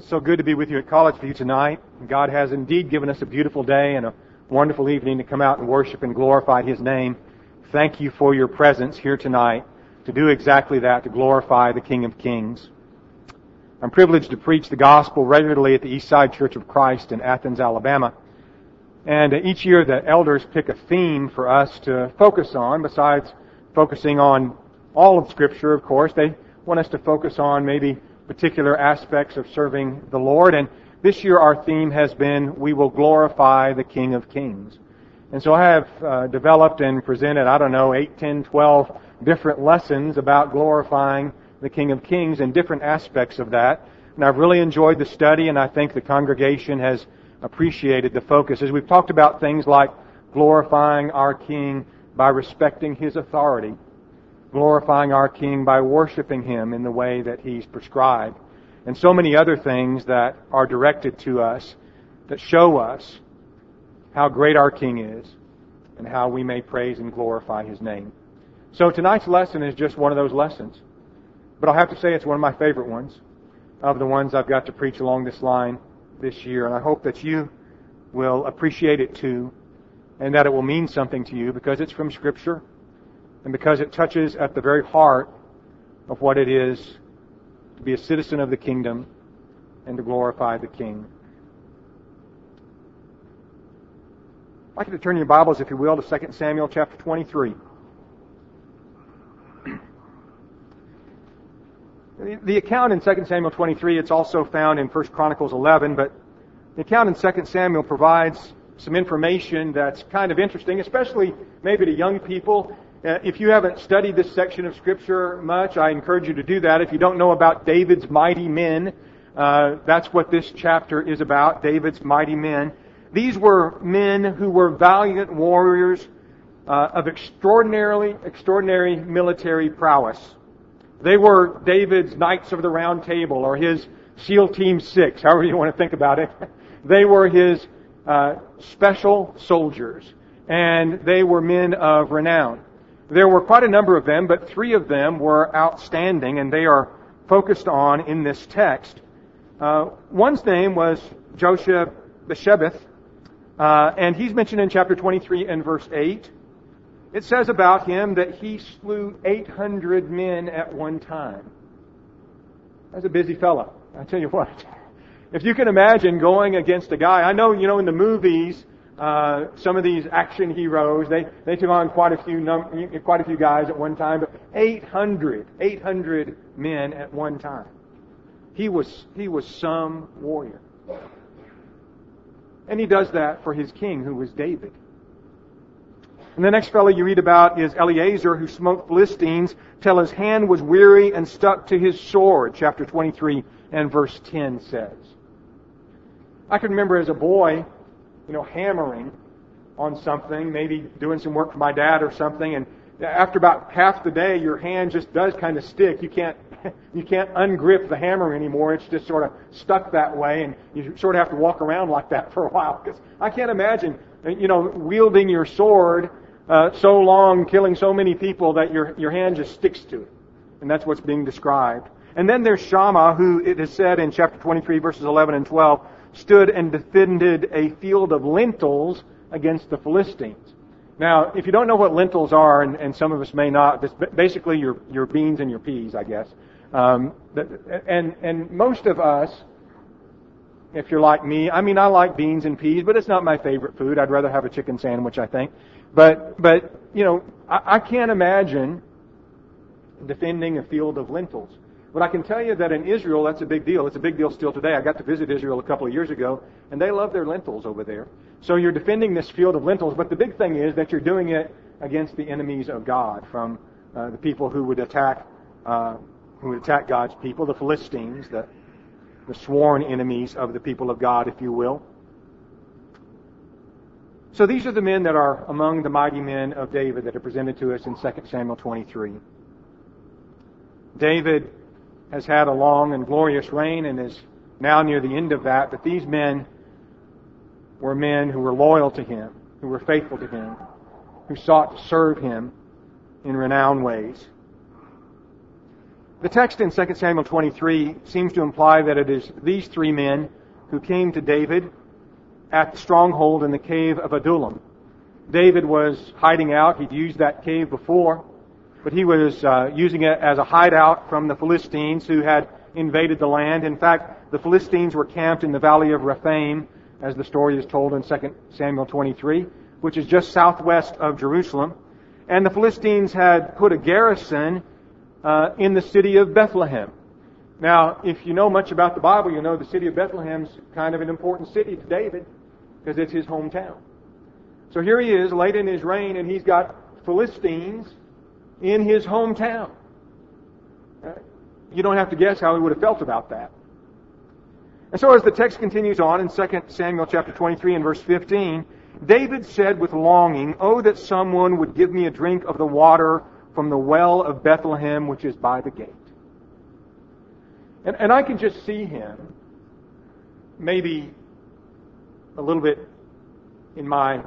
it's so good to be with you at College View tonight. God has indeed given us a beautiful day and a wonderful evening to come out and worship and glorify His name. Thank you for your presence here tonight to do exactly that, to glorify the King of Kings. I'm privileged to preach the gospel regularly at the Eastside Church of Christ in Athens, Alabama. And uh, each year the elders pick a theme for us to focus on, besides focusing on all of Scripture, of course. They want us to focus on maybe particular aspects of serving the Lord. And this year our theme has been, We will glorify the King of Kings. And so I have uh, developed and presented, I don't know, 8, 10, 12 different lessons about glorifying the King of Kings and different aspects of that. And I've really enjoyed the study and I think the congregation has appreciated the focus. As we've talked about things like glorifying our King by respecting His authority glorifying our King by worshiping Him in the way that He's prescribed, and so many other things that are directed to us that show us how great our King is and how we may praise and glorify His name. So tonight's lesson is just one of those lessons. But I'll have to say it's one of my favorite ones of the ones I've got to preach along this line this year. And I hope that you will appreciate it too and that it will mean something to you because it's from Scripture and because it touches at the very heart of what it is to be a citizen of the kingdom and to glorify the King. I'd like you to turn your Bibles, if you will, to 2 Samuel chapter 23. The account in 2 Samuel 23, it's also found in 1 Chronicles 11, but the account in 2 Samuel provides some information that's kind of interesting, especially maybe to young people if you haven't studied this section of Scripture much, I encourage you to do that. If you don't know about David's mighty men, uh, that's what this chapter is about, David's mighty men. These were men who were valiant warriors uh, of extraordinarily, extraordinary military prowess. They were David's Knights of the Round Table or his SEAL Team 6, however you want to think about it. they were his uh, special soldiers, and they were men of renown. There were quite a number of them, but three of them were outstanding, and they are focused on in this text. Uh, one's name was Joshua Beshebeth, uh, and he's mentioned in chapter 23 and verse 8. It says about him that he slew 800 men at one time. That's a busy fellow. I tell you what. If you can imagine going against a guy, I know, you know, in the movies, uh, some of these action heroes, they, they took on quite a few num- quite a few guys at one time, but 800, 800 men at one time. He was, he was some warrior. And he does that for his king, who was David. And the next fellow you read about is Eleazar, who smote Philistines till his hand was weary and stuck to his sword, chapter 23 and verse 10 says. I can remember as a boy, you know, hammering on something, maybe doing some work for my dad or something, and after about half the day, your hand just does kind of stick. You can't you can't ungrip the hammer anymore. It's just sort of stuck that way, and you sort of have to walk around like that for a while. Because I can't imagine, you know, wielding your sword uh, so long, killing so many people that your your hand just sticks to it, and that's what's being described. And then there's Shammah, who it is said in chapter 23, verses 11 and 12, stood and defended a field of lentils against the Philistines. Now, if you don't know what lentils are, and, and some of us may not, basically your your beans and your peas, I guess. Um, and and most of us, if you're like me, I mean, I like beans and peas, but it's not my favorite food. I'd rather have a chicken sandwich, I think. But but you know, I, I can't imagine defending a field of lentils. But I can tell you that in Israel, that's a big deal. It's a big deal still today. I got to visit Israel a couple of years ago, and they love their lentils over there. So you're defending this field of lentils, but the big thing is that you're doing it against the enemies of God, from uh, the people who would attack uh, who would attack God's people, the Philistines, the, the sworn enemies of the people of God, if you will. So these are the men that are among the mighty men of David that are presented to us in 2 Samuel 23. David has had a long and glorious reign and is now near the end of that, but these men were men who were loyal to him, who were faithful to him, who sought to serve him in renowned ways. The text in 2 Samuel 23 seems to imply that it is these three men who came to David at the stronghold in the cave of Adullam. David was hiding out. He'd used that cave before, but he was uh, using it as a hideout from the Philistines who had invaded the land. In fact, the Philistines were camped in the valley of Rephaim, as the story is told in 2 Samuel 23, which is just southwest of Jerusalem. And the Philistines had put a garrison uh, in the city of Bethlehem. Now, if you know much about the Bible, you know the city of Bethlehem's kind of an important city to David because it's his hometown. So here he is, late in his reign, and he's got Philistines in his hometown. You don't have to guess how he would have felt about that. And so as the text continues on in 2 Samuel chapter 23 and verse 15, David said with longing, Oh, that someone would give me a drink of the water from the well of Bethlehem, which is by the gate. And, and I can just see him, maybe a little bit in my,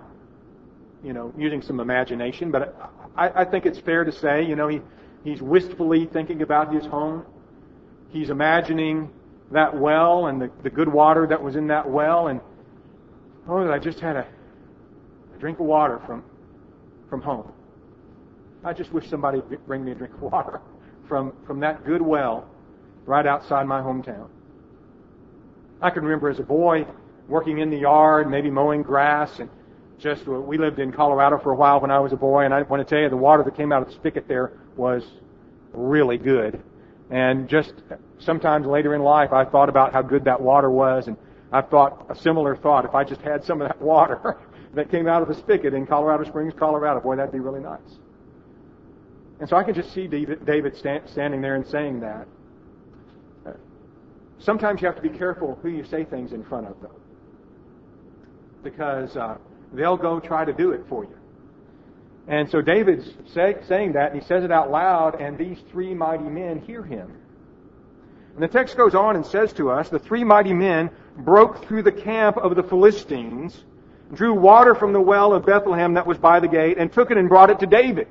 you know, using some imagination, but I, I think it's fair to say, you know, he, he's wistfully thinking about his home. He's imagining that well and the, the good water that was in that well, and oh, that I just had a, a drink of water from from home. I just wish somebody would bring me a drink of water from, from that good well right outside my hometown. I can remember as a boy working in the yard, maybe mowing grass, and just we lived in Colorado for a while when I was a boy, and I want to tell you the water that came out of the spigot there was really good. And just sometimes later in life, I thought about how good that water was, and I've thought a similar thought. If I just had some of that water that came out of the spigot in Colorado Springs, Colorado, boy, that'd be really nice. And so I can just see David standing there and saying that. Sometimes you have to be careful who you say things in front of, though. Because uh, they'll go try to do it for you. And so David's say, saying that, and he says it out loud, and these three mighty men hear him. And the text goes on and says to us, the three mighty men broke through the camp of the Philistines, drew water from the well of Bethlehem that was by the gate, and took it and brought it to David.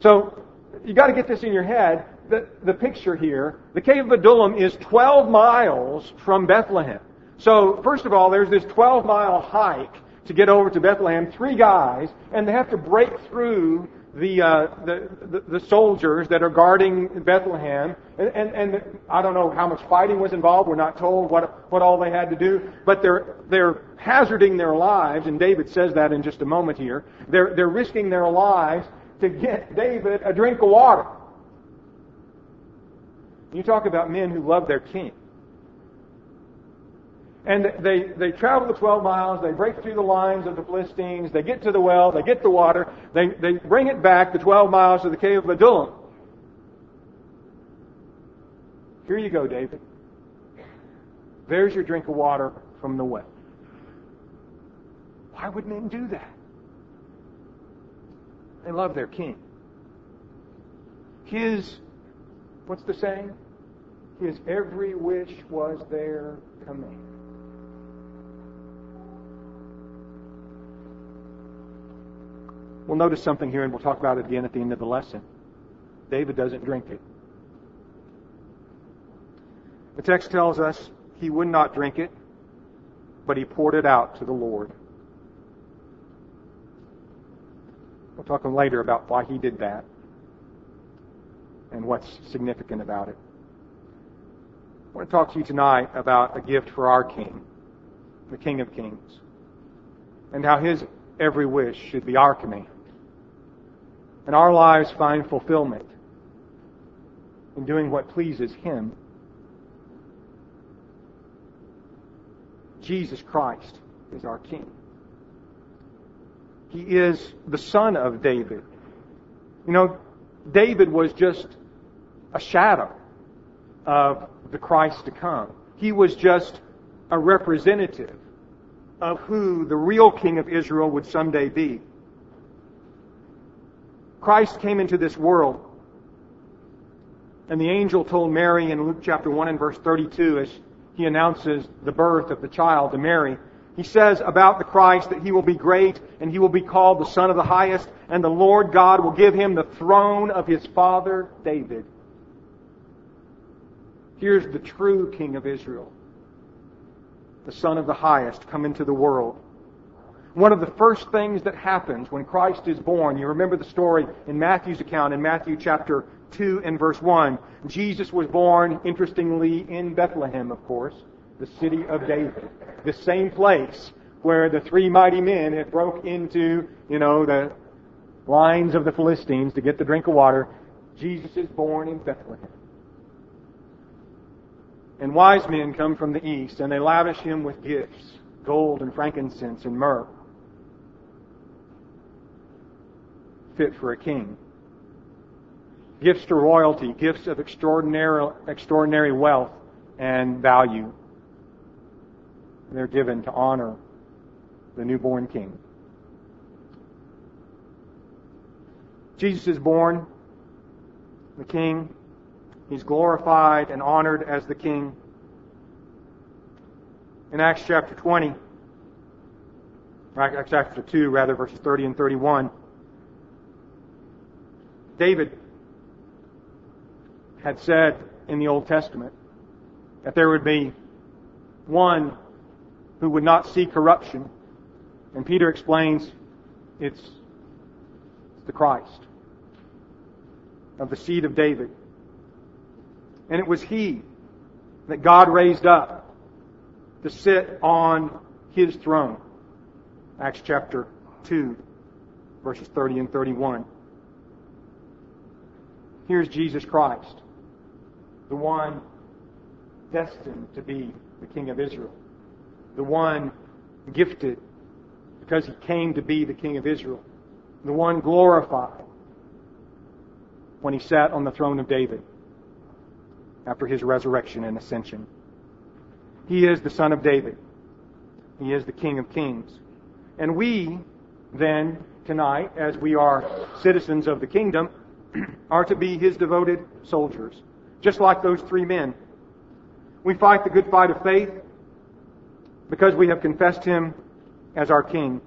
So you got to get this in your head. The, the picture here, the cave of Adullam is 12 miles from Bethlehem. So first of all, there's this 12 mile hike to get over to Bethlehem. Three guys, and they have to break through the, uh, the, the, the soldiers that are guarding Bethlehem, and, and, and I don't know how much fighting was involved. We're not told what what all they had to do, but they're they're hazarding their lives, and David says that in just a moment here. They're they're risking their lives to get David a drink of water. You talk about men who love their king. And they, they travel the 12 miles, they break through the lines of the Philistines, they get to the well, they get the water, they, they bring it back the 12 miles to the cave of Adullam. Here you go, David. There's your drink of water from the well. Why would men do that? They love their king. His, what's the saying? His every wish was their command. We'll notice something here, and we'll talk about it again at the end of the lesson. David doesn't drink it. The text tells us he would not drink it, but he poured it out to the Lord. We'll talk later about why he did that and what's significant about it. I want to talk to you tonight about a gift for our King, the King of Kings, and how his every wish should be our command. And our lives find fulfillment in doing what pleases him. Jesus Christ is our King. He is the son of David. You know, David was just a shadow of the Christ to come. He was just a representative of who the real king of Israel would someday be. Christ came into this world, and the angel told Mary in Luke chapter 1 and verse 32 as he announces the birth of the child to Mary, he says about the Christ that he will be great and he will be called the Son of the Highest and the Lord God will give him the throne of his father David. Here's the true King of Israel, the Son of the Highest, come into the world. One of the first things that happens when Christ is born, you remember the story in Matthew's account, in Matthew chapter 2 and verse 1. Jesus was born, interestingly, in Bethlehem, of course, the city of David. The same place where the three mighty men had broke into, you know, the lines of the Philistines to get the drink of water. Jesus is born in Bethlehem. And wise men come from the east, and they lavish him with gifts gold and frankincense and myrrh. Fit for a king. Gifts to royalty, gifts of extraordinary, extraordinary wealth and value. They're given to honor the newborn king. Jesus is born, the king. He's glorified and honored as the king. In Acts chapter 20, Acts chapter 2, rather, verses 30 and 31, David had said in the Old Testament that there would be one who would not see corruption. And Peter explains it's the Christ of the seed of David. And it was he that God raised up to sit on his throne. Acts chapter 2, verses 30 and 31. Here's Jesus Christ, the one destined to be the King of Israel, the one gifted because he came to be the King of Israel, the one glorified when he sat on the throne of David after his resurrection and ascension. He is the Son of David. He is the King of Kings. And we, then, tonight, as we are citizens of the kingdom, are to be his devoted soldiers, just like those three men. We fight the good fight of faith because we have confessed him as our king.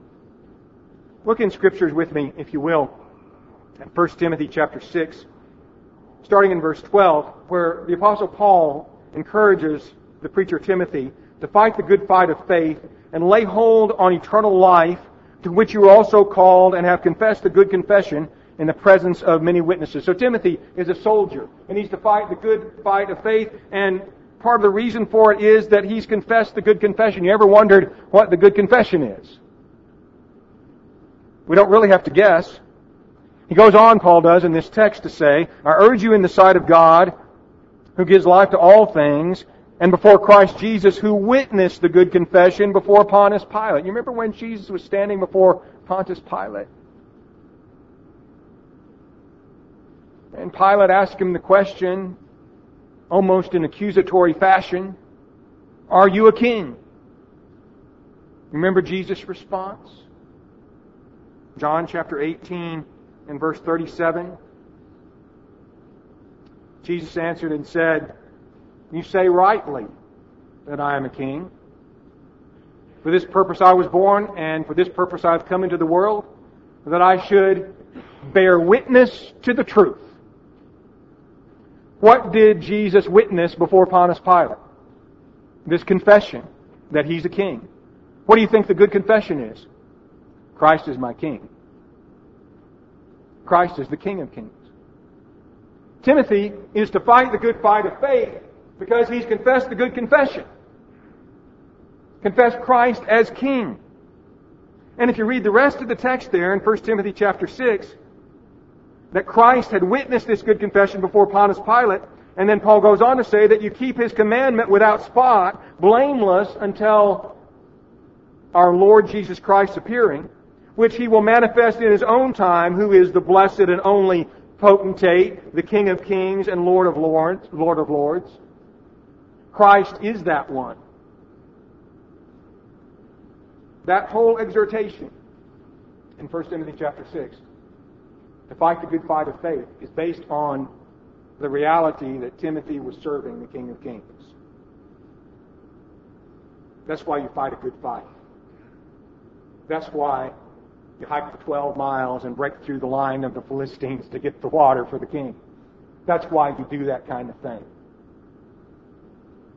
Look in scriptures with me, if you will, at 1 Timothy chapter 6, starting in verse 12, where the apostle Paul encourages the preacher Timothy to fight the good fight of faith and lay hold on eternal life to which you are also called and have confessed the good confession in the presence of many witnesses. So Timothy is a soldier and he's to fight the good fight of faith and part of the reason for it is that he's confessed the good confession. You ever wondered what the good confession is? We don't really have to guess. He goes on, Paul does, in this text to say, I urge you in the sight of God, who gives life to all things, and before Christ Jesus, who witnessed the good confession before Pontius Pilate. You remember when Jesus was standing before Pontius Pilate? And Pilate asked him the question, almost in accusatory fashion, Are you a king? Remember Jesus' response? John chapter 18 and verse 37. Jesus answered and said, You say rightly that I am a king. For this purpose I was born, and for this purpose I have come into the world, that I should bear witness to the truth. What did Jesus witness before Pontius Pilate? This confession that he's a king. What do you think the good confession is? Christ is my king. Christ is the King of Kings. Timothy is to fight the good fight of faith because he's confessed the good confession. Confess Christ as King. And if you read the rest of the text there in 1 Timothy chapter 6, that Christ had witnessed this good confession before Pontius Pilate, and then Paul goes on to say that you keep his commandment without spot, blameless until our Lord Jesus Christ's appearing, which he will manifest in his own time, who is the blessed and only potentate, the King of kings and Lord of lords, Lord of lords. Christ is that one. That whole exhortation in 1 Timothy chapter 6 to fight the good fight of faith is based on the reality that Timothy was serving the King of Kings. That's why you fight a good fight. That's why you hike the 12 miles and break through the line of the Philistines to get the water for the king. That's why you do that kind of thing.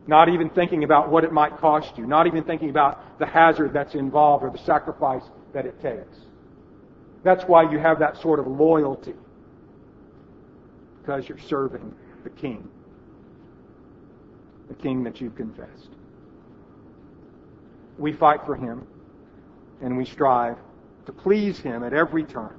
Not even thinking about what it might cost you. Not even thinking about the hazard that's involved or the sacrifice that it takes. That's why you have that sort of loyalty. Because you're serving the King. The King that you've confessed. We fight for Him and we strive to please Him at every turn.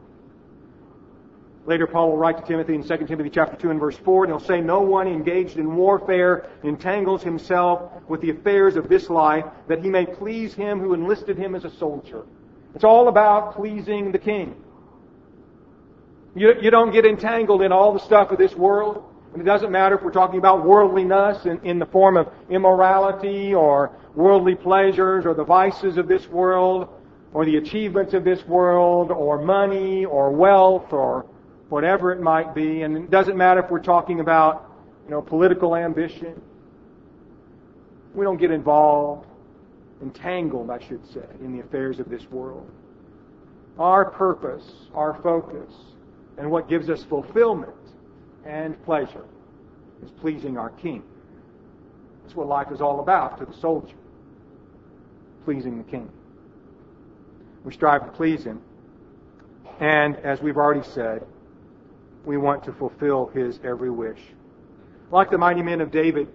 Later, Paul will write to Timothy in 2 Timothy chapter 2 and verse 4, and he'll say, No one engaged in warfare entangles himself with the affairs of this life, that he may please him who enlisted him as a soldier. It's all about pleasing the king. You, you don't get entangled in all the stuff of this world. And it doesn't matter if we're talking about worldliness in, in the form of immorality or worldly pleasures or the vices of this world or the achievements of this world or money or wealth or whatever it might be. And it doesn't matter if we're talking about, you know, political ambition. We don't get involved, entangled, I should say, in the affairs of this world. Our purpose, our focus, and what gives us fulfillment and pleasure is pleasing our King. That's what life is all about to the soldier. Pleasing the King. We strive to please Him. And as we've already said, we want to fulfill his every wish. Like the mighty men of David,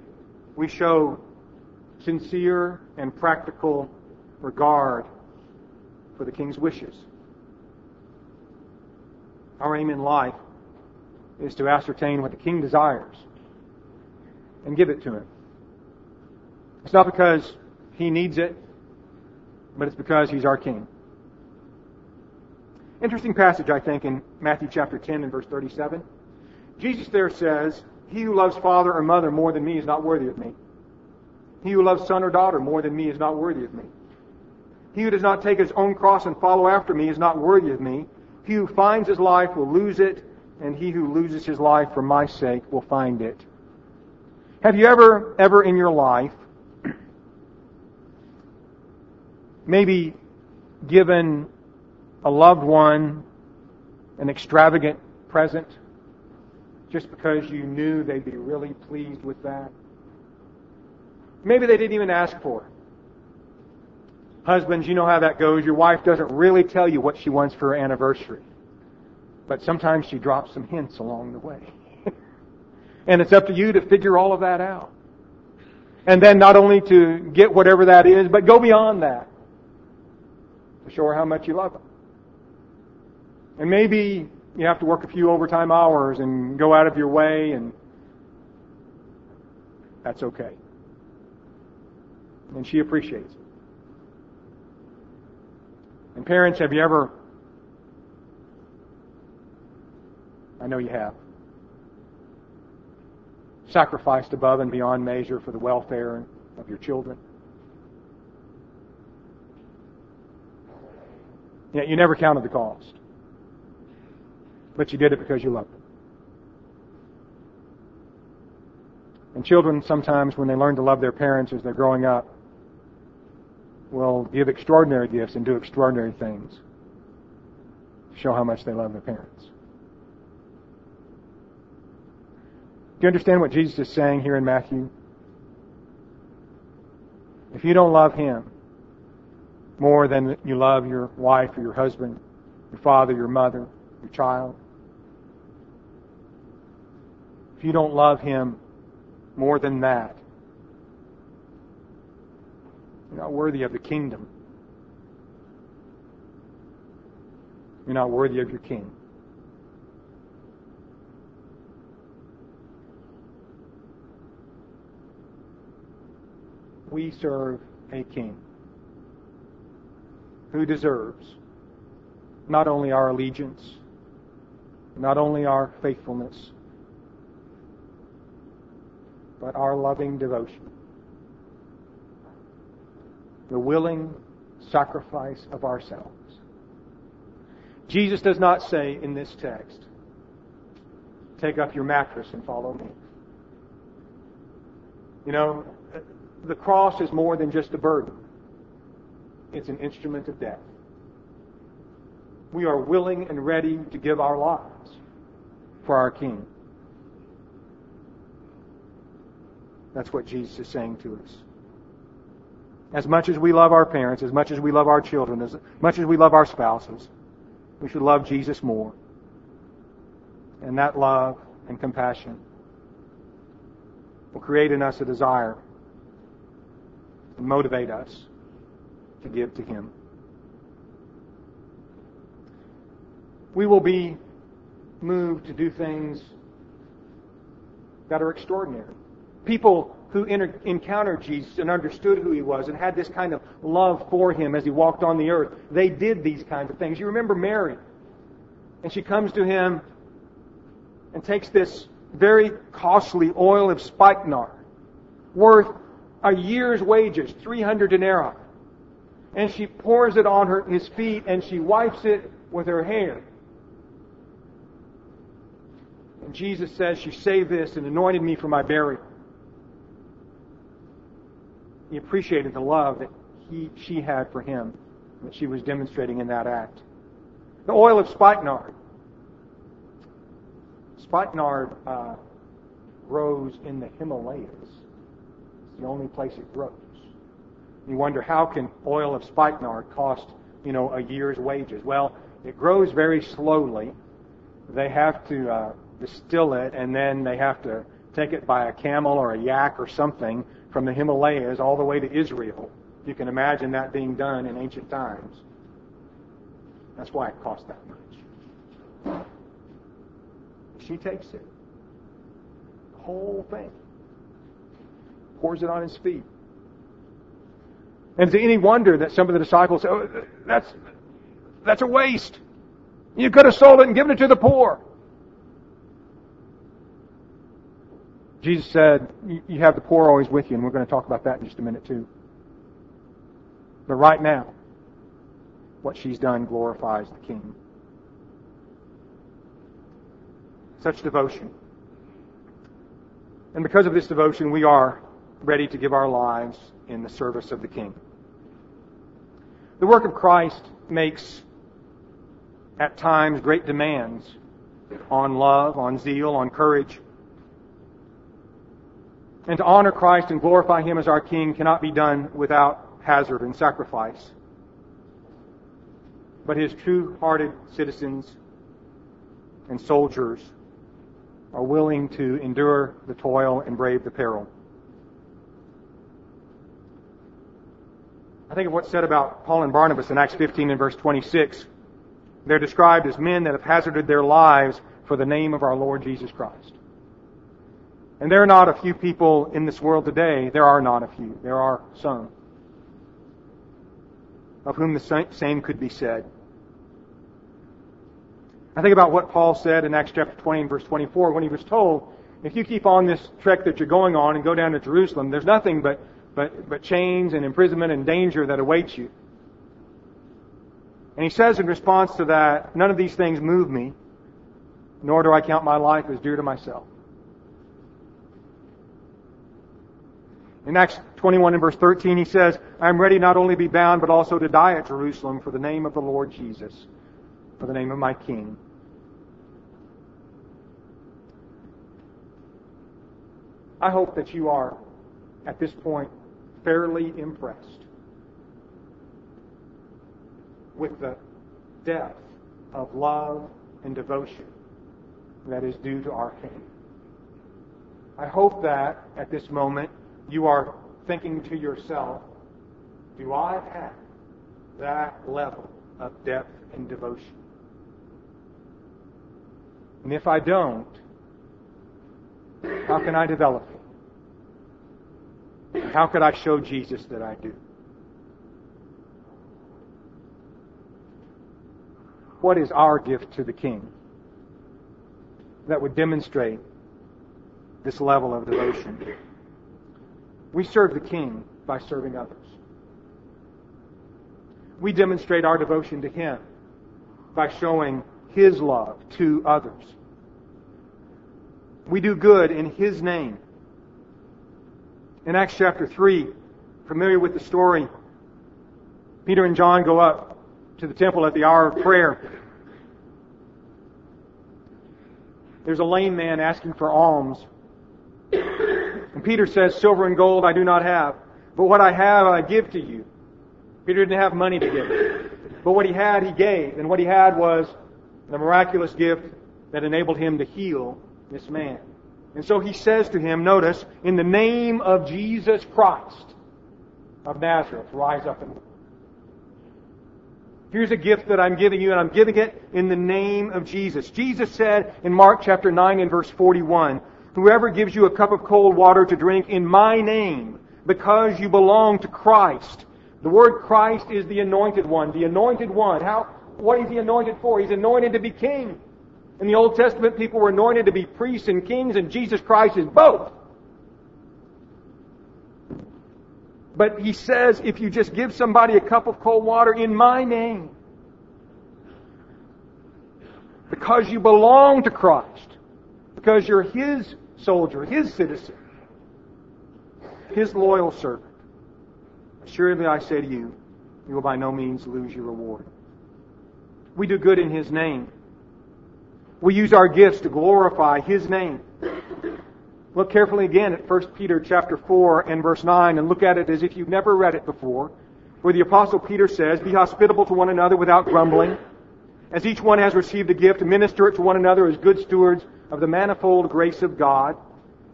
we show sincere and practical regard for the king's wishes. Our aim in life is to ascertain what the king desires and give it to him. It's not because he needs it, but it's because he's our king. Interesting passage, I think, in Matthew chapter 10 and verse 37. Jesus there says, He who loves father or mother more than me is not worthy of me. He who loves son or daughter more than me is not worthy of me. He who does not take his own cross and follow after me is not worthy of me. He who finds his life will lose it, and he who loses his life for my sake will find it. Have you ever, ever in your life, maybe given a loved one an extravagant present just because you knew they'd be really pleased with that. Maybe they didn't even ask for. Husbands, you know how that goes. Your wife doesn't really tell you what she wants for her anniversary. But sometimes she drops some hints along the way. and it's up to you to figure all of that out. And then not only to get whatever that is, but go beyond that. To show her how much you love her. And maybe you have to work a few overtime hours and go out of your way, and that's okay. And she appreciates it. And parents, have you ever, I know you have, sacrificed above and beyond measure for the welfare of your children? Yet you never counted the cost but you did it because you loved them. And children sometimes, when they learn to love their parents as they're growing up, will give extraordinary gifts and do extraordinary things to show how much they love their parents. Do you understand what Jesus is saying here in Matthew? If you don't love Him more than you love your wife or your husband, your father, your mother, your child, if you don't love Him more than that, you're not worthy of the kingdom. You're not worthy of your King. We serve a King who deserves not only our allegiance, not only our faithfulness, but our loving devotion. The willing sacrifice of ourselves. Jesus does not say in this text, take up your mattress and follow me. You know, the cross is more than just a burden. It's an instrument of death. We are willing and ready to give our lives for our King. That's what Jesus is saying to us. As much as we love our parents, as much as we love our children, as much as we love our spouses, we should love Jesus more. And that love and compassion will create in us a desire and motivate us to give to Him. We will be moved to do things that are extraordinary. People who encountered Jesus and understood who he was and had this kind of love for him as he walked on the earth, they did these kinds of things. You remember Mary. And she comes to him and takes this very costly oil of spikenard, worth a year's wages, 300 denarii. And she pours it on her, his feet and she wipes it with her hair. And Jesus says, She saved this and anointed me for my burial. He appreciated the love that he, she had for him, that she was demonstrating in that act. The oil of spikenard. Spikenard uh, grows in the Himalayas. It's the only place it grows. You wonder how can oil of spikenard cost, you know, a year's wages? Well, it grows very slowly. They have to uh, distill it, and then they have to take it by a camel or a yak or something from the Himalayas all the way to Israel. You can imagine that being done in ancient times. That's why it costs that much. She takes it. The whole thing. Pours it on his feet. And is it any wonder that some of the disciples say, oh, that's, that's a waste. You could have sold it and given it to the poor. Jesus said, You have the poor always with you, and we're going to talk about that in just a minute, too. But right now, what she's done glorifies the King. Such devotion. And because of this devotion, we are ready to give our lives in the service of the King. The work of Christ makes, at times, great demands on love, on zeal, on courage. And to honor Christ and glorify Him as our King cannot be done without hazard and sacrifice. But His true-hearted citizens and soldiers are willing to endure the toil and brave the peril. I think of what's said about Paul and Barnabas in Acts 15 and verse 26. They're described as men that have hazarded their lives for the name of our Lord Jesus Christ. And there are not a few people in this world today. There are not a few. There are some. Of whom the same could be said. I think about what Paul said in Acts chapter 20 and verse 24 when he was told, if you keep on this trek that you're going on and go down to Jerusalem, there's nothing but, but, but chains and imprisonment and danger that awaits you. And he says in response to that, none of these things move me, nor do I count my life as dear to myself. In Acts 21 and verse 13, he says, I am ready not only to be bound, but also to die at Jerusalem for the name of the Lord Jesus, for the name of my King. I hope that you are, at this point, fairly impressed with the depth of love and devotion that is due to our King. I hope that, at this moment, you are thinking to yourself, do I have that level of depth and devotion? And if I don't, how can I develop it? How could I show Jesus that I do? What is our gift to the King that would demonstrate this level of devotion? We serve the King by serving others. We demonstrate our devotion to Him by showing His love to others. We do good in His name. In Acts chapter 3, familiar with the story, Peter and John go up to the temple at the hour of prayer. There's a lame man asking for alms. Peter says, Silver and gold I do not have, but what I have I give to you. Peter didn't have money to give. But what he had, he gave. And what he had was the miraculous gift that enabled him to heal this man. And so he says to him, notice, in the name of Jesus Christ of Nazareth, rise up and. Here's a gift that I'm giving you, and I'm giving it in the name of Jesus. Jesus said in Mark chapter 9 and verse 41, Whoever gives you a cup of cold water to drink in my name, because you belong to Christ. The word Christ is the anointed one, the anointed one. How, what is he anointed for? He's anointed to be king. In the Old Testament, people were anointed to be priests and kings, and Jesus Christ is both. But he says, if you just give somebody a cup of cold water in my name, because you belong to Christ, because you're his soldier, his citizen, his loyal servant, assuredly I say to you, you will by no means lose your reward. We do good in his name. We use our gifts to glorify his name. Look carefully again at 1 Peter chapter 4 and verse 9 and look at it as if you've never read it before, where the apostle Peter says, Be hospitable to one another without grumbling. As each one has received a gift, minister it to one another as good stewards of the manifold grace of God.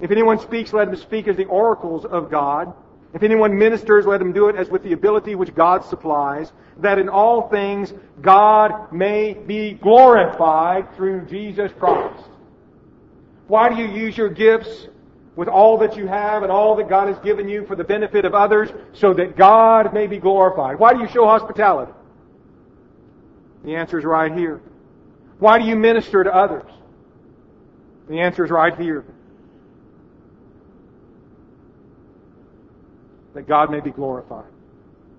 If anyone speaks, let him speak as the oracles of God. If anyone ministers, let him do it as with the ability which God supplies, that in all things God may be glorified through Jesus Christ. Why do you use your gifts with all that you have and all that God has given you for the benefit of others so that God may be glorified? Why do you show hospitality? The answer is right here. Why do you minister to others? The answer is right here. That God may be glorified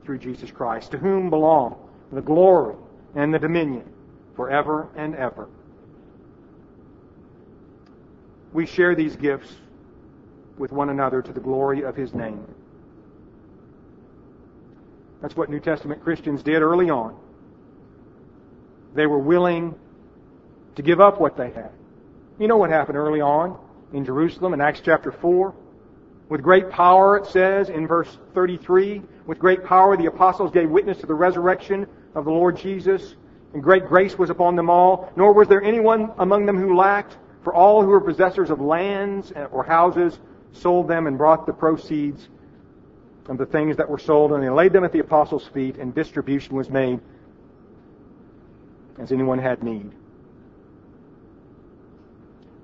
through Jesus Christ, to whom belong the glory and the dominion forever and ever. We share these gifts with one another to the glory of His name. That's what New Testament Christians did early on. They were willing to give up what they had. You know what happened early on in Jerusalem in Acts chapter 4? With great power, it says in verse 33, with great power the apostles gave witness to the resurrection of the Lord Jesus, and great grace was upon them all. Nor was there anyone among them who lacked, for all who were possessors of lands or houses sold them and brought the proceeds of the things that were sold, and they laid them at the apostles' feet, and distribution was made as anyone had need.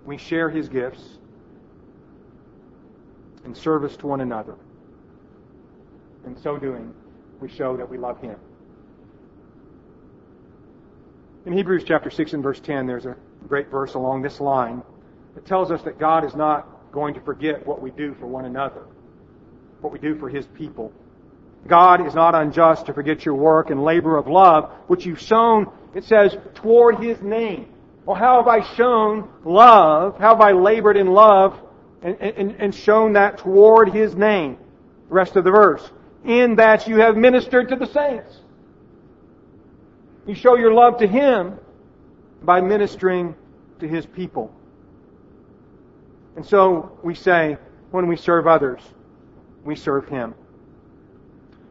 We share his gifts in service to one another. In so doing, we show that we love him. In Hebrews chapter 6 and verse 10, there's a great verse along this line that tells us that God is not going to forget what we do for one another, what we do for his people. God is not unjust to forget your work and labor of love, which you've sown, it says, toward his name. Well, how have I shown love? How have I labored in love and, and, and shown that toward his name? The rest of the verse. In that you have ministered to the saints. You show your love to him by ministering to his people. And so we say, when we serve others, we serve him.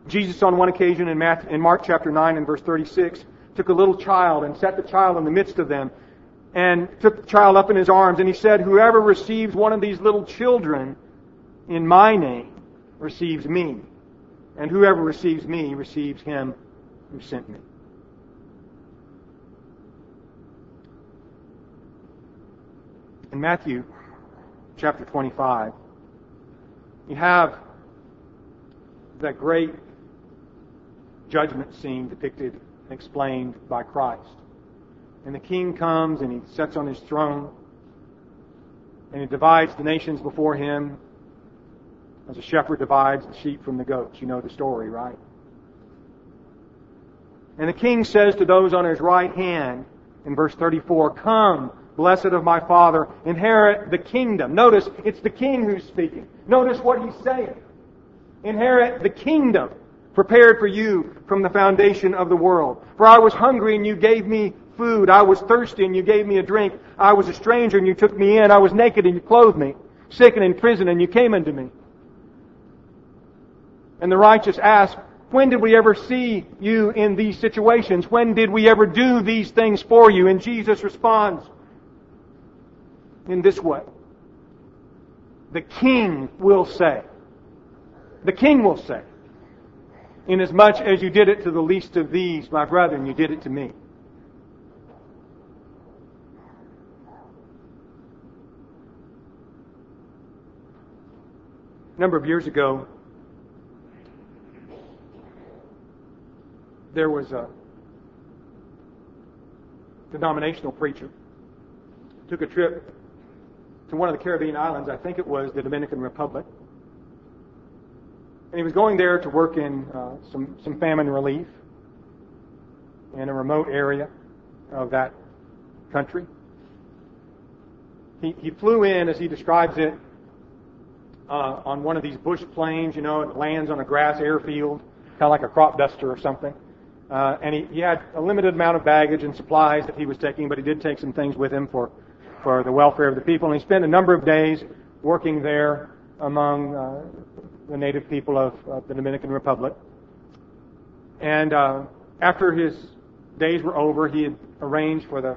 Jesus, on one occasion in, Matthew, in Mark chapter 9 and verse 36, took a little child and set the child in the midst of them and took the child up in his arms. And he said, Whoever receives one of these little children in my name receives me. And whoever receives me receives him who sent me. In Matthew chapter 25, you have that great judgment scene depicted and explained by Christ. And the king comes and he sits on his throne and he divides the nations before him as a shepherd divides the sheep from the goats. You know the story, right? And the king says to those on his right hand in verse 34, Come, blessed of my Father, inherit the kingdom. Notice, it's the king who's speaking. Notice what he's saying. Inherit the kingdom prepared for you from the foundation of the world. For I was hungry and you gave me food. I was thirsty and you gave me a drink. I was a stranger and you took me in. I was naked and you clothed me. sick and in prison, and you came unto me. And the righteous ask, when did we ever see you in these situations? When did we ever do these things for you? And Jesus responds in this way. The king will say, the king will say, inasmuch as you did it to the least of these, my brethren, you did it to me. A number of years ago, there was a denominational preacher took a trip to one of the Caribbean islands, I think it was the Dominican Republic. And he was going there to work in uh, some, some famine relief in a remote area of that country. He, he flew in, as he describes it, uh, on one of these bush planes, you know, it lands on a grass airfield, kind of like a crop duster or something. Uh, and he, he had a limited amount of baggage and supplies that he was taking, but he did take some things with him for, for the welfare of the people. And he spent a number of days working there among uh, the native people of, of the Dominican Republic. And uh, after his days were over, he had arranged for the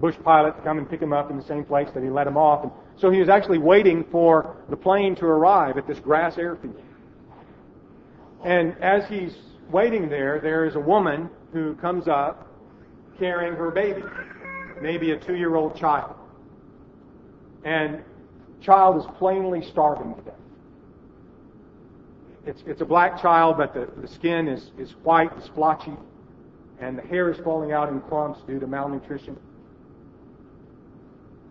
bush pilot to come and pick him up in the same place that he let him off. And so he was actually waiting for the plane to arrive at this grass airfield. And as he's waiting there, there is a woman who comes up carrying her baby, maybe a two year old child. And child is plainly starving to death. It's, it's a black child, but the, the skin is, is white, splotchy, and the hair is falling out in clumps due to malnutrition.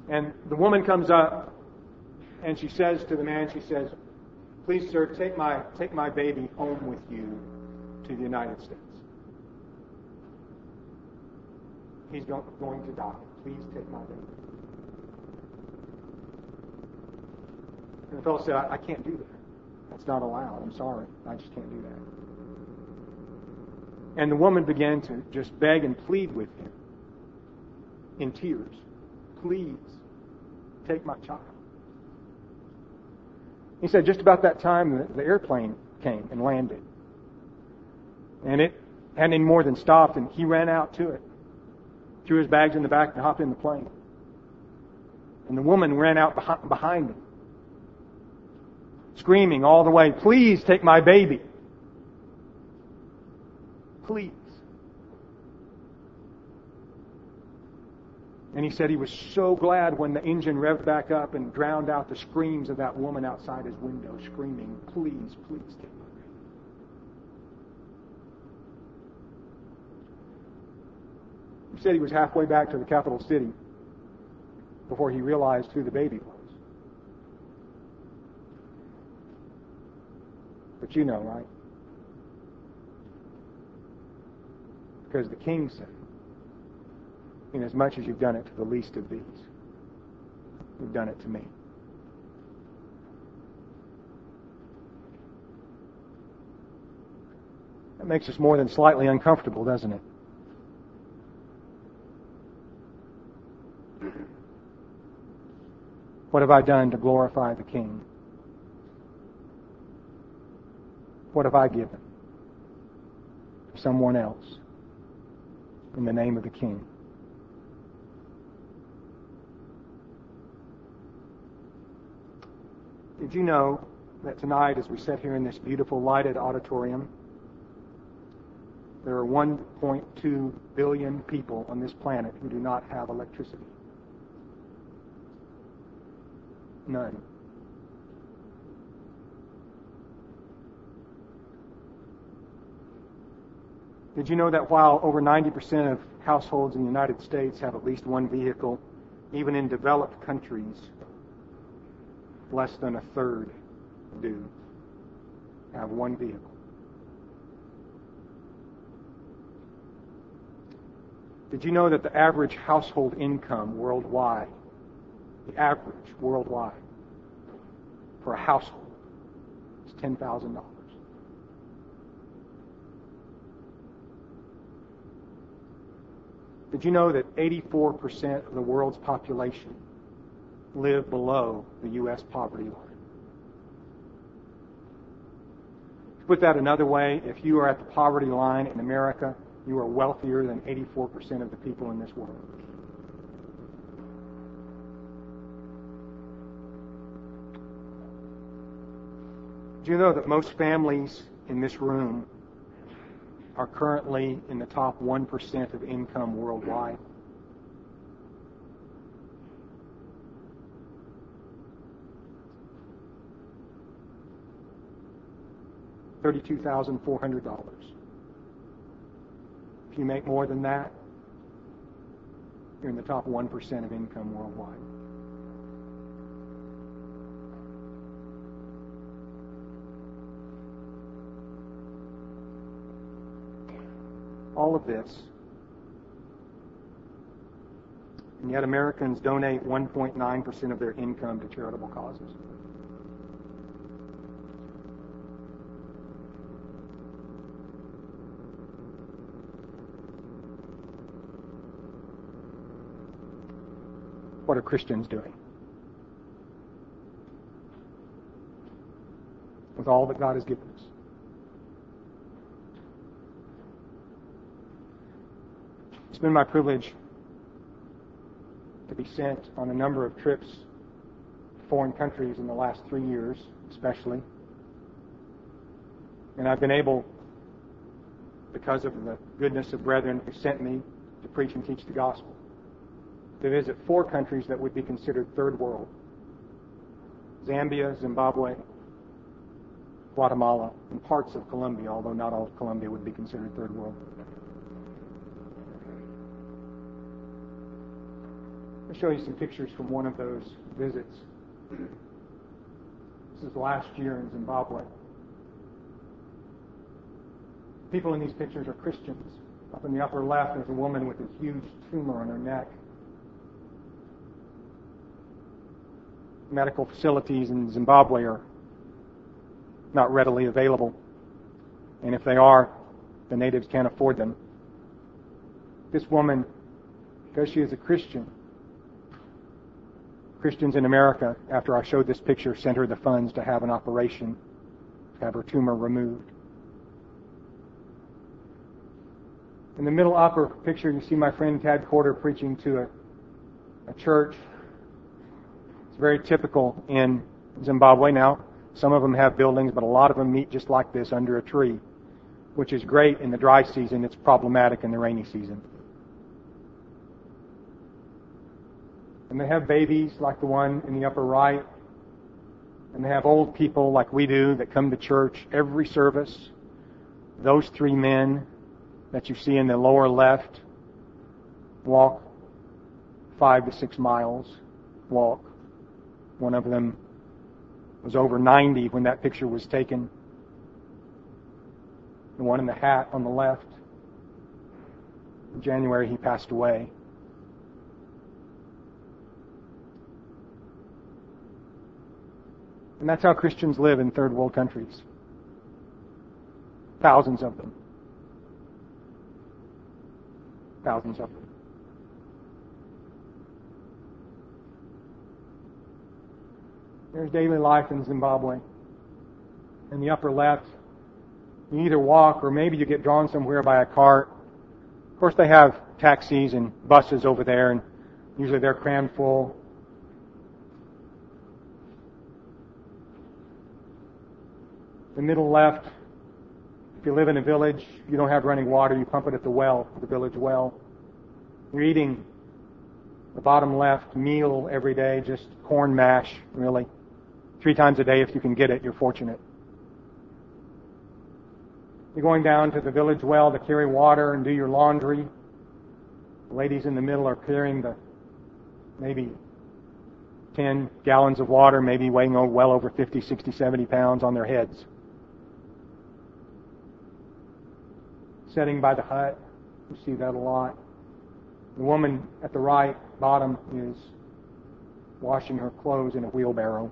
And the woman comes up and she says to the man, she says, Please, sir, take my, take my baby home with you to the United States. He's going to die. Please take my baby. And the fellow said, I, I can't do that. That's not allowed. I'm sorry. I just can't do that. And the woman began to just beg and plead with him in tears. Please take my child. He said just about that time the, airplane came and landed. And it hadn't any more than stopped, and he ran out to it, threw his bags in the back, and hopped in the plane. And the woman ran out behind him, screaming all the way, Please take my baby. Please. And he said he was so glad when the engine revved back up and drowned out the screams of that woman outside his window, screaming, Please, please take my baby. He said he was halfway back to the capital city before he realized who the baby was. But you know, right? Because the king said, As much as you've done it to the least of these, you've done it to me. That makes us more than slightly uncomfortable, doesn't it? What have I done to glorify the King? What have I given to someone else in the name of the King? Did you know that tonight, as we sit here in this beautiful lighted auditorium, there are 1.2 billion people on this planet who do not have electricity? None. Did you know that while over 90% of households in the United States have at least one vehicle, even in developed countries, less than a third do have one vehicle? Did you know that the average household income worldwide the average worldwide for a household is $10,000. Did you know that 84% of the world's population live below the U.S. poverty line. To put that another way, if you are at the poverty line in America, you are wealthier than 84% of the people in this world. Do you know that most families in this room are currently in the top 1% of income worldwide? $32,400. If you make more than that, you're in the top 1% of income worldwide. All of this. And yet Americans donate 1.9% of their income to charitable causes. What are Christians doing? With all that God has given us. It's been my privilege to be sent on a number of trips to foreign countries in the last three years, especially. And I've been able, because of the goodness of brethren who sent me to preach and teach the gospel, to visit four countries that would be considered third world Zambia, Zimbabwe, Guatemala, and parts of Colombia, although not all of Colombia would be considered third world. I'll show you some pictures from one of those visits. This is last year in Zimbabwe. People in these pictures are Christians. Up in the upper left, there's a woman with a huge tumor on her neck. Medical facilities in Zimbabwe are not readily available. And if they are, the natives can't afford them. This woman, because she is a Christian, Christians in America, after I showed this picture, sent her the funds to have an operation, to have her tumor removed. In the middle upper picture, you see my friend Tad Corder preaching to a, a church it's very typical in Zimbabwe now. Some of them have buildings, but a lot of them meet just like this under a tree, which is great in the dry season. It's problematic in the rainy season. And they have babies like the one in the upper right. And they have old people like we do that come to church every service. Those three men that you see in the lower left walk five to six miles, walk one of them was over 90 when that picture was taken. The one in the hat on the left. In January, he passed away. And that's how Christians live in third world countries. Thousands of them. Thousands of them. There's daily life in Zimbabwe. In the upper left, you either walk or maybe you get drawn somewhere by a cart. Of course, they have taxis and buses over there, and usually they're crammed full. The middle left, if you live in a village, you don't have running water, you pump it at the well, the village well. You're eating the bottom left meal every day, just corn mash, really. Three times a day, if you can get it, you're fortunate. You're going down to the village well to carry water and do your laundry. The ladies in the middle are carrying the maybe 10 gallons of water, maybe weighing well over 50, 60, 70 pounds on their heads. Sitting by the hut, you see that a lot. The woman at the right bottom is washing her clothes in a wheelbarrow.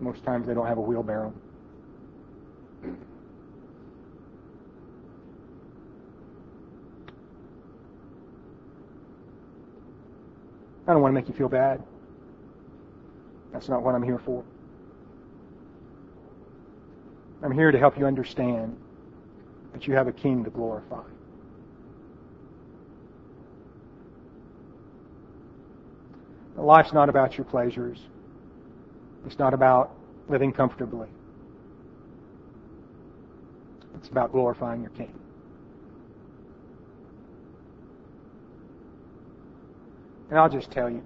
Most times they don't have a wheelbarrow. I don't want to make you feel bad. That's not what I'm here for. I'm here to help you understand that you have a king to glorify. Life's not about your pleasures. It's not about living comfortably. It's about glorifying your King. And I'll just tell you,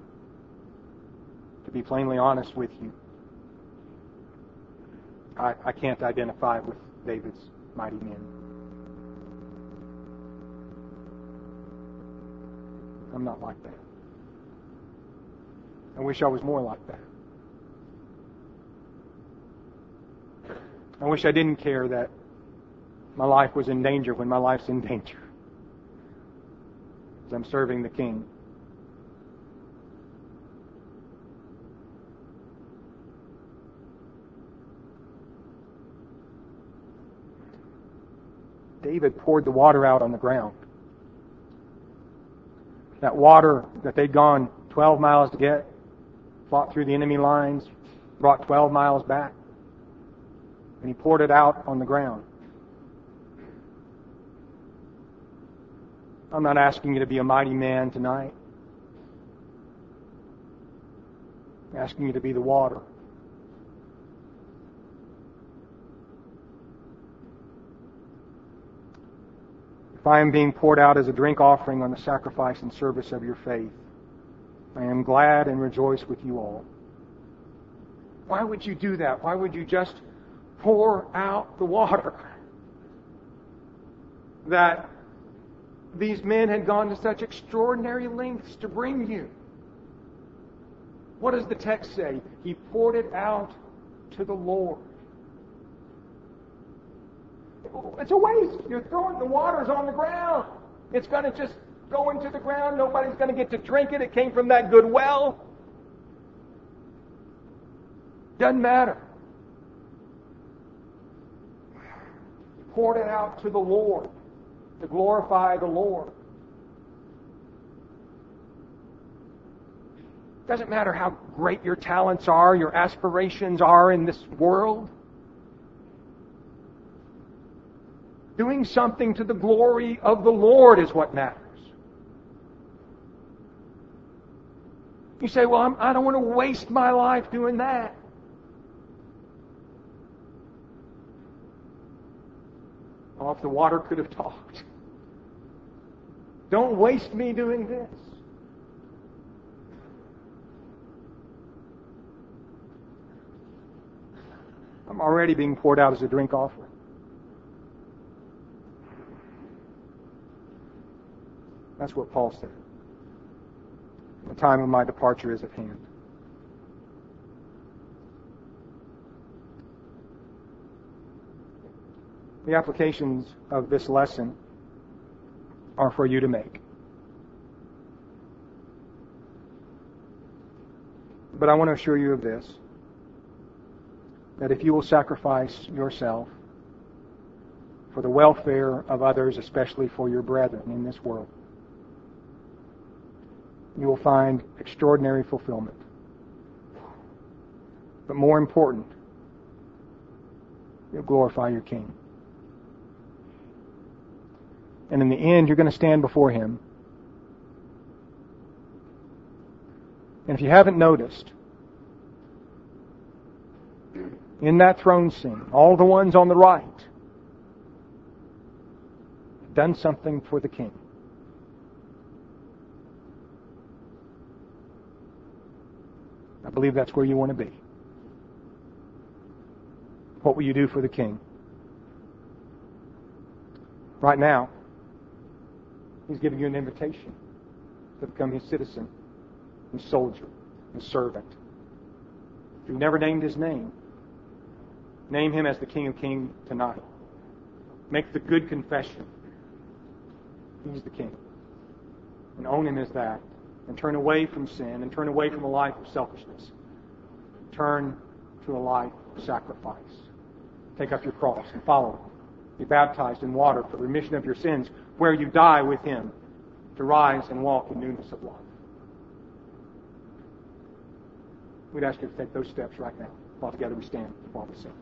to be plainly honest with you, I, I can't identify with David's mighty men. I'm not like that. I wish I was more like that. I wish I didn't care that my life was in danger when my life's in danger. As I'm serving the King. David poured the water out on the ground. That water that they'd gone 12 miles to get, fought through the enemy lines, brought 12 miles back, and he poured it out on the ground. I'm not asking you to be a mighty man tonight. I'm asking you to be the water. If I am being poured out as a drink offering on the sacrifice and service of your faith, I am glad and rejoice with you all. Why would you do that? Why would you just pour out the water? That these men had gone to such extraordinary lengths to bring you. What does the text say? He poured it out to the Lord. It's a waste. You're throwing the water's on the ground. It's going to just go into the ground. Nobody's going to get to drink it. It came from that good well. Doesn't matter. Poured it out to the Lord to glorify the Lord. Doesn't matter how great your talents are, your aspirations are in this world. Doing something to the glory of the Lord is what matters. You say, well, I'm, I do not want to waste my life doing that. Oh, if the water could have talked. Don't waste me doing this. I'm already being poured out as a drink offering. That's what Paul said. The time of my departure is at hand. The applications of this lesson are for you to make. But I want to assure you of this that if you will sacrifice yourself for the welfare of others, especially for your brethren in this world, you will find extraordinary fulfillment. But more important, you'll glorify your King. And in the end, you're going to stand before Him. And if you haven't noticed, in that throne scene, all the ones on the right done something for the King. I believe that's where you want to be. What will you do for the King? Right now, He's giving you an invitation to become His citizen and soldier and servant. If you've never named His name, name Him as the King of Kings tonight. Make the good confession. He's the King. And own Him as that and turn away from sin and turn away from a life of selfishness. Turn to a life of sacrifice. Take up your cross and follow Him. Be baptized in water for remission of your sins, where you die with him to rise and walk in newness of life. We'd ask you to take those steps right now. While together we stand, while we sing.